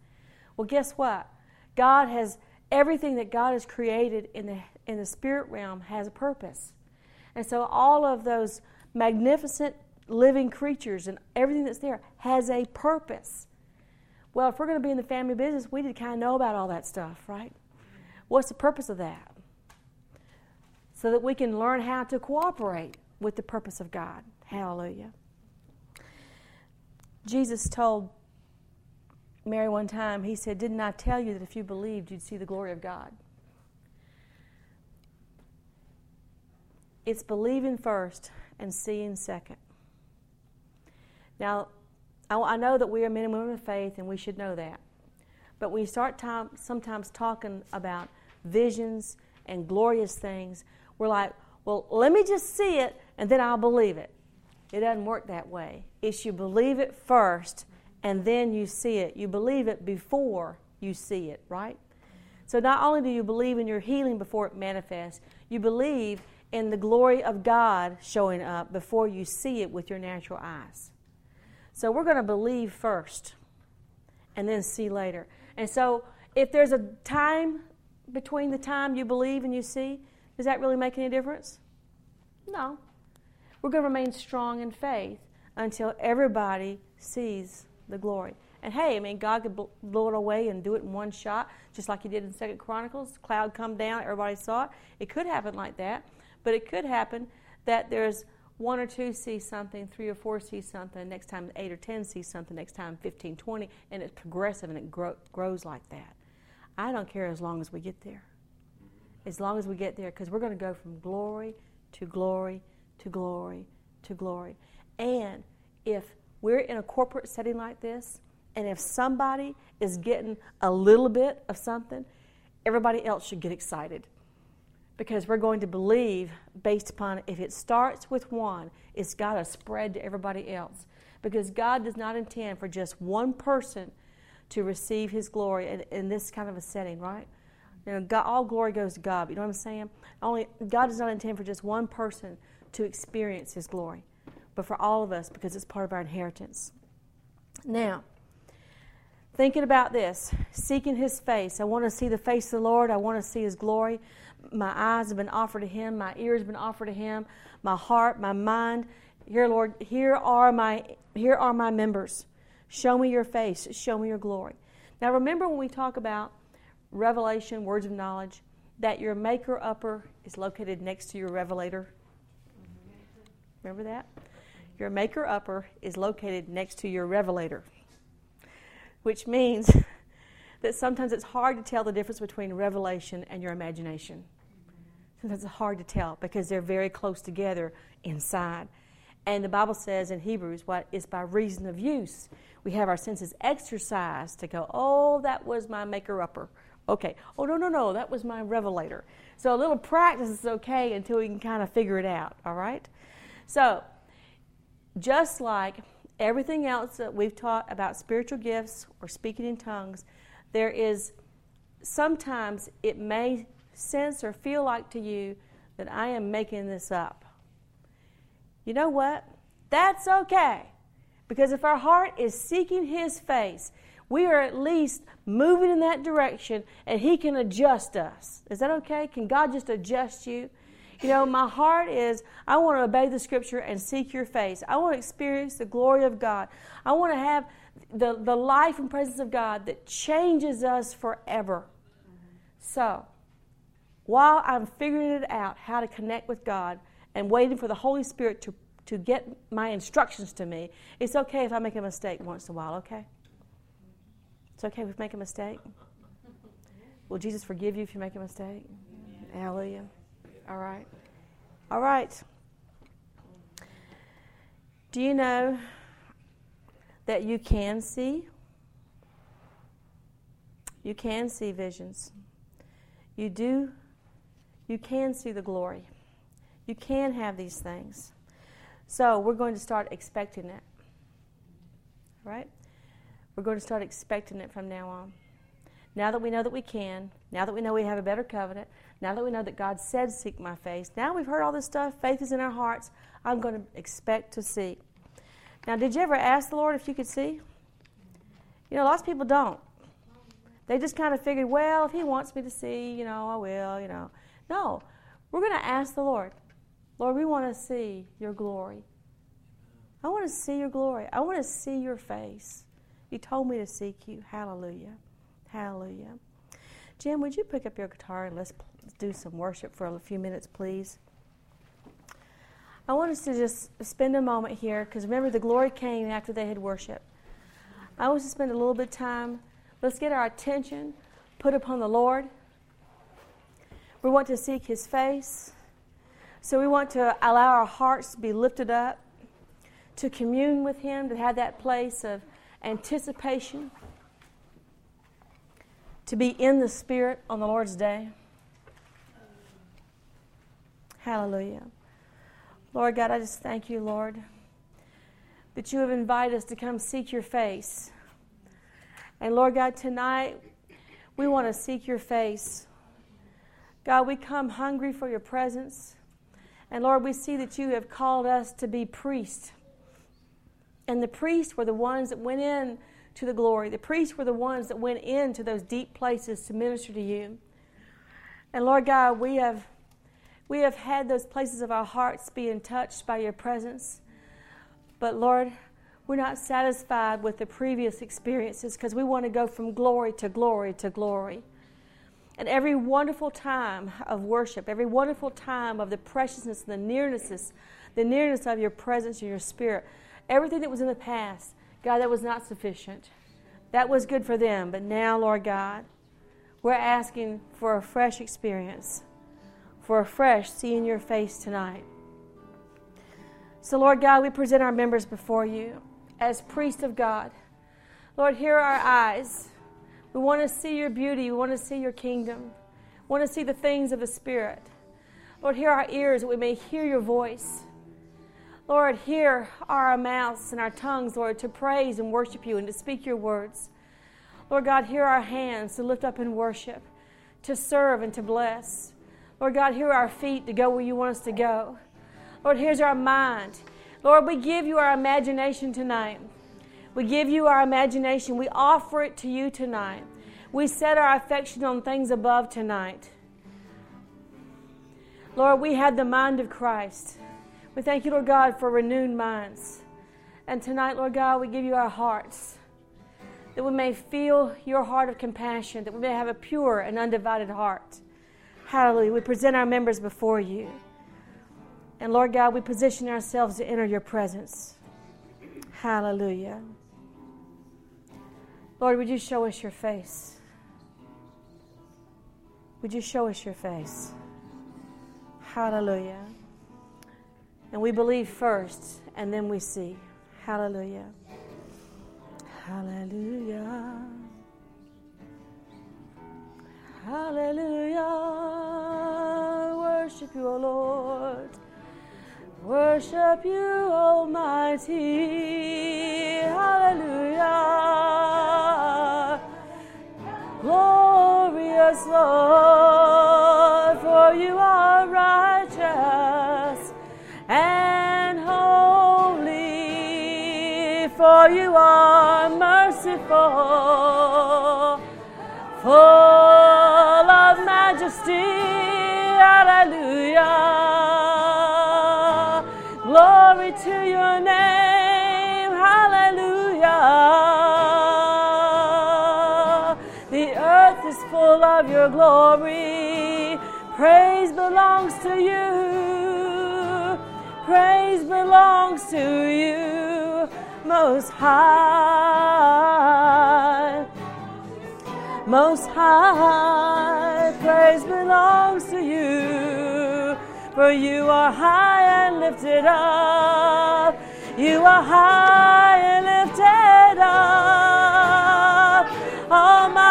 [SPEAKER 2] Well, guess what? God has everything that God has created in the in the spirit realm has a purpose. And so all of those magnificent living creatures and everything that's there has a purpose. Well, if we're going to be in the family business, we need to kind of know about all that stuff, right? What's the purpose of that? So that we can learn how to cooperate with the purpose of God. Hallelujah. Jesus told Mary one time, He said, Didn't I tell you that if you believed, you'd see the glory of God? It's believing first and seeing second. Now, I, know that we are men and women of faith, and we should know that. But when you start time, sometimes talking about visions and glorious things, we're like, well, let me just see it, and then I'll believe it. It doesn't work that way. It's you believe it first, and then you see it. You believe it before you see it, right? So not only do you believe in your healing before it manifests, you believe in the glory of God showing up before you see it with your natural eyes. So we're going to believe first and then see later. And so if there's a time between the time you believe and you see, does that really make any difference? No. We're going to remain strong in faith until everybody sees the glory. And hey, I mean, God could blow it away and do it in one shot, just like He did in Second Chronicles. Cloud come down, everybody saw it. It could happen like that. But it could happen that there's one or two see something, three or four see something, next time eight or ten see something, next time 15, 20, and it's progressive and it grow, grows like that. I don't care as long as we get there. As long as we get there, because we're going to go from glory to glory to glory to glory. And if we're in a corporate setting like this, and if somebody is getting a little bit of something, everybody else should get excited because we're going to believe based upon if it starts with one, it's got to spread to everybody else. Because God does not intend for just one person to receive His glory in, in this kind of a setting, right? You know, God, all glory goes to God. You know what I'm saying? Only God does not intend for just one person to experience His glory, but for all of us because it's part of our inheritance. Now, thinking about this, seeking His face. I want to see the face of the Lord. I want to see His glory my eyes have been offered to him, my ears have been offered to him, my heart, my mind. Here, Lord, here are my here are my members. Show me your face, show me your glory. Now remember when we talk about revelation, words of knowledge, that your maker upper is located next to your revelator. Remember that? Your maker upper is located next to your revelator. Which means that sometimes it's hard to tell the difference between revelation and your imagination. Sometimes it's hard to tell because they're very close together inside. And the Bible says in Hebrews, what is by reason of use. We have our senses exercised to go, oh, that was my maker upper. Okay. Oh, no, no, no, that was my revelator. So a little practice is okay until we can kind of figure it out, all right? So, just like everything else that we've taught about spiritual gifts or speaking in tongues, there is sometimes it may sense or feel like to you that I am making this up. You know what? That's okay. Because if our heart is seeking His face, we are at least moving in that direction and He can adjust us. Is that okay? Can God just adjust you? You know, my heart is I want to obey the scripture and seek your face. I want to experience the glory of God. I want to have the, the life and presence of God that changes us forever. So, while I'm figuring it out how to connect with God and waiting for the Holy Spirit to, to get my instructions to me, it's okay if I make a mistake once in a while, okay? It's okay if we make a mistake. Will Jesus forgive you if you make a mistake? Hallelujah. All right. All right. Do you know that you can see. You can see visions. You do, you can see the glory. You can have these things. So we're going to start expecting it. Right? We're going to start expecting it from now on. Now that we know that we can, now that we know we have a better covenant, Now that we know that God said, Seek my face, now we've heard all this stuff, faith is in our hearts, I'm going to expect to see. Now, did you ever ask the Lord if you could see? You know, lots of people don't. They just kind of figured, well, if He wants me to see, you know, I will, you know. No, we're going to ask the Lord, Lord, we want to see your glory. I want to see your glory. I want to see your face. You told me to seek you. Hallelujah. Hallelujah. Jim, would you pick up your guitar and let's do some worship for a few minutes, please? I want us to just spend a moment here because remember, the glory came after they had worshiped. I want us to spend a little bit of time. Let's get our attention put upon the Lord. We want to seek His face. So we want to allow our hearts to be lifted up to commune with Him, to have that place of anticipation, to be in the Spirit on the Lord's day. Hallelujah. Lord God, I just thank you, Lord, that you have invited us to come seek your face. And Lord God, tonight we want to seek your face. God, we come hungry for your presence. And Lord, we see that you have called us to be priests. And the priests were the ones that went in to the glory. The priests were the ones that went into those deep places to minister to you. And Lord God, we have we have had those places of our hearts being touched by your presence. But Lord, we're not satisfied with the previous experiences because we want to go from glory to glory to glory. And every wonderful time of worship, every wonderful time of the preciousness and the nearness, the nearness of your presence and your spirit, Everything that was in the past, God, that was not sufficient. That was good for them. But now, Lord God, we're asking for a fresh experience, for a fresh seeing your face tonight. So, Lord God, we present our members before you as priests of God. Lord, here are our eyes. We want to see your beauty. We want to see your kingdom. We want to see the things of the Spirit. Lord, hear our ears that we may hear your voice. Lord, hear our mouths and our tongues, Lord, to praise and worship you and to speak your words. Lord God, hear our hands to lift up and worship, to serve and to bless. Lord God, hear our feet to go where you want us to go. Lord, here's our mind. Lord, we give you our imagination tonight. We give you our imagination. We offer it to you tonight. We set our affection on things above tonight. Lord, we have the mind of Christ. We thank you, Lord God, for renewed minds. And tonight, Lord God, we give you our hearts that we may feel your heart of compassion, that we may have a pure and undivided heart. Hallelujah. We present our members before you. And Lord God, we position ourselves to enter your presence. Hallelujah. Lord, would you show us your face? Would you show us your face? Hallelujah. And we believe first, and then we see. Hallelujah. Hallelujah. Hallelujah. Worship you, O Lord. Worship you, Almighty. Hallelujah. Glorious Lord, for you are righteous and holy, for you are merciful, full your glory. Praise belongs to you. Praise belongs to you, Most High. Most High, praise belongs to you. For you are high and lifted up. You are high and lifted up. Almighty,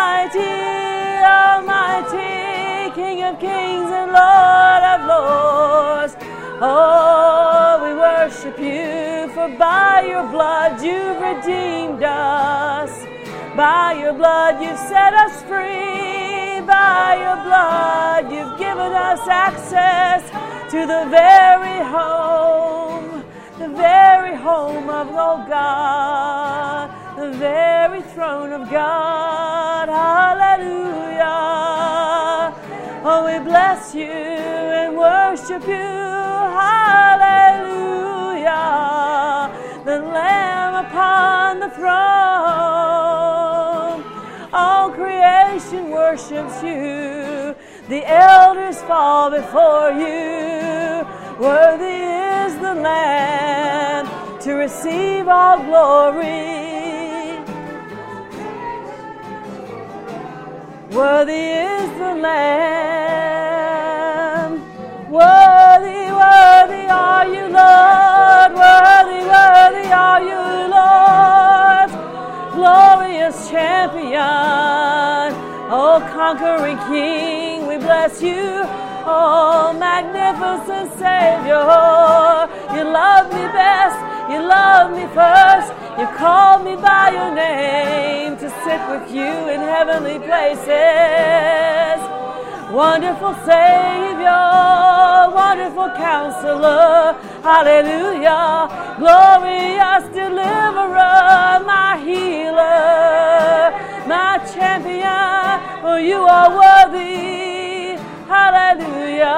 [SPEAKER 2] of kings and Lord of lords. Oh, we worship you, for by your blood you've redeemed us. By your blood you've set us free. by your blood. You've given us access to the very home, the very home of oh God, the very throne of God. Hallelujah. Oh, we bless you and worship you. Hallelujah. The Lamb upon the throne. All creation worships you. The elders fall before you. Worthy is the Lamb to receive all glory. Worthy is the Lamb. Worthy, worthy are you, Lord. Worthy, worthy are you, Lord. Glorious champion. Oh, conquering King, we bless you. Oh, magnificent Savior. You love me best. You love me first. You called me by your name to sit with you in heavenly places. Wonderful Savior, wonderful Counselor, Hallelujah. Glorious Deliverer, my Healer, my Champion, for you are worthy. Hallelujah.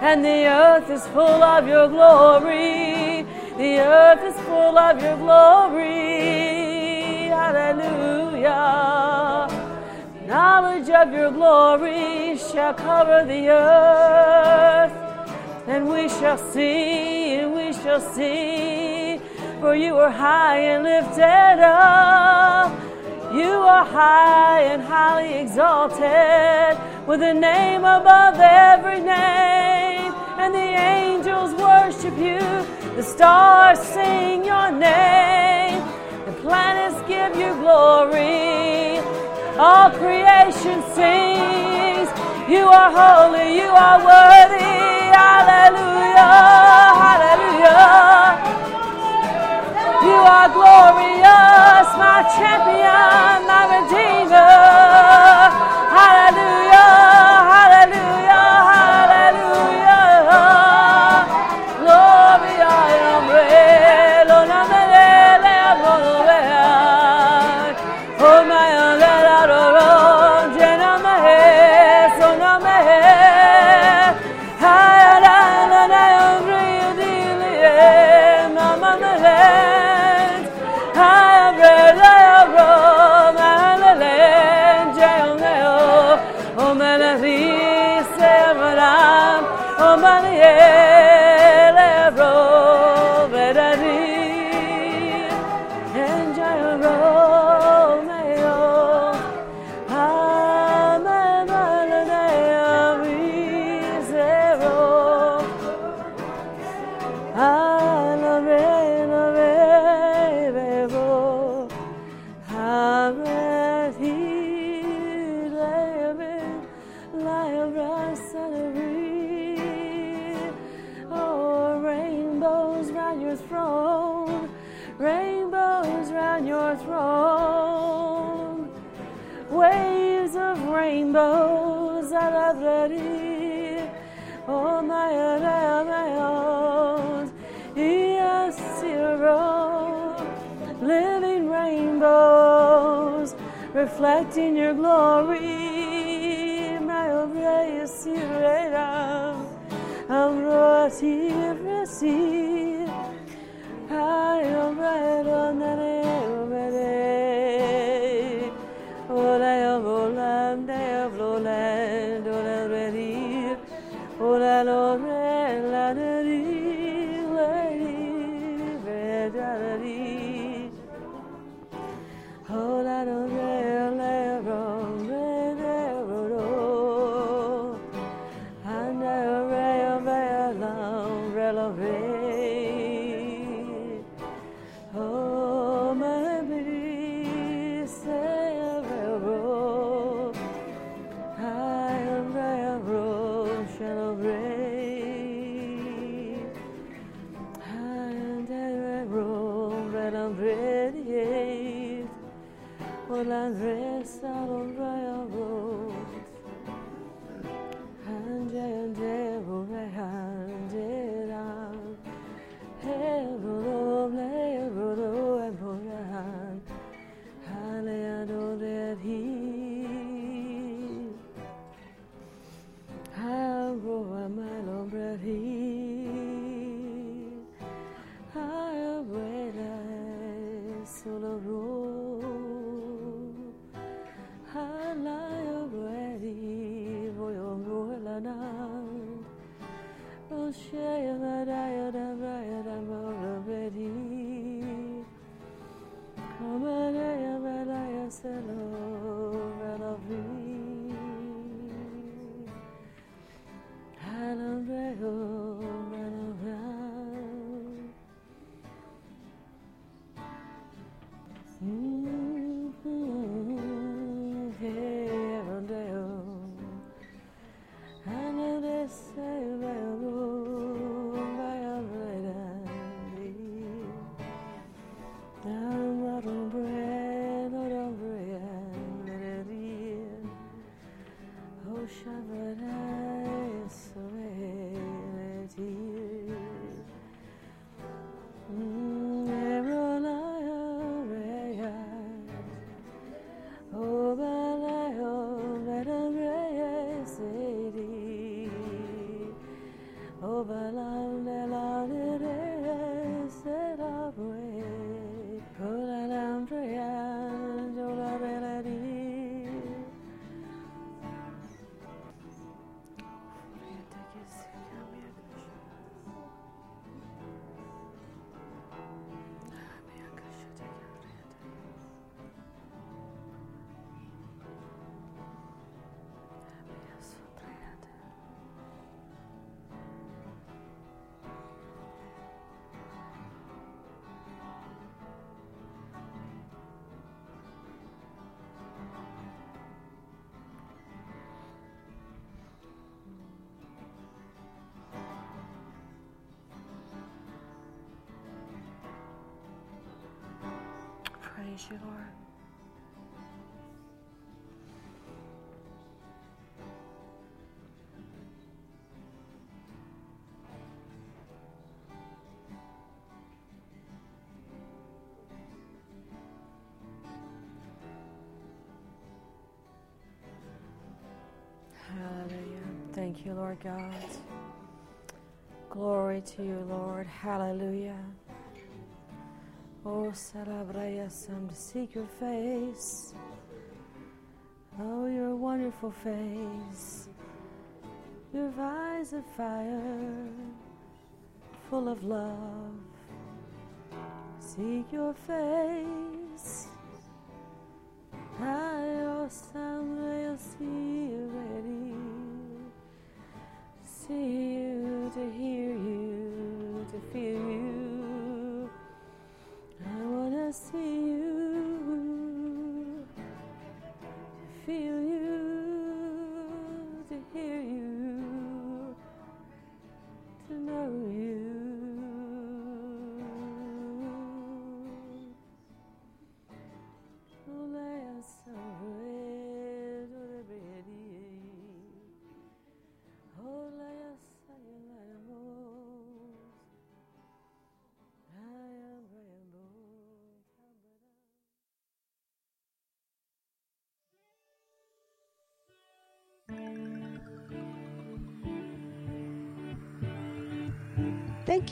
[SPEAKER 2] And the earth is full of your glory. The earth is full of your glory. Hallelujah. Knowledge of your glory shall cover the earth. And we shall see, and we shall see. For you are high and lifted up. You are high and highly exalted, with a name above every name. And the angels worship you, the stars sing your name, the planets give you glory. All creation sings, You are holy, you are worthy. Hallelujah, hallelujah. You are glorious, my champion, my redeemer. Yeah. Praise you, Lord. Hallelujah. Thank you, Lord God. Glory to you, Lord. Hallelujah. Oh, Sarabrayasam, to seek your face. Oh, your wonderful face. Your eyes of fire, full of love. Seek your face. I oh, someday see you ready. See you to hear you, to feel you. I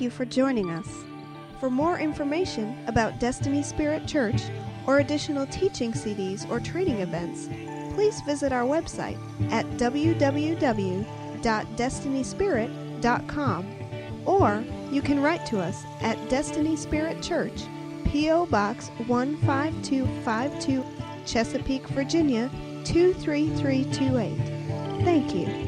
[SPEAKER 1] You for joining us. For more information about Destiny Spirit Church or additional teaching CDs or training events, please visit our website at www.destinyspirit.com or you can write to us at Destiny Spirit Church, P.O. Box 15252, Chesapeake, Virginia 23328. Thank you.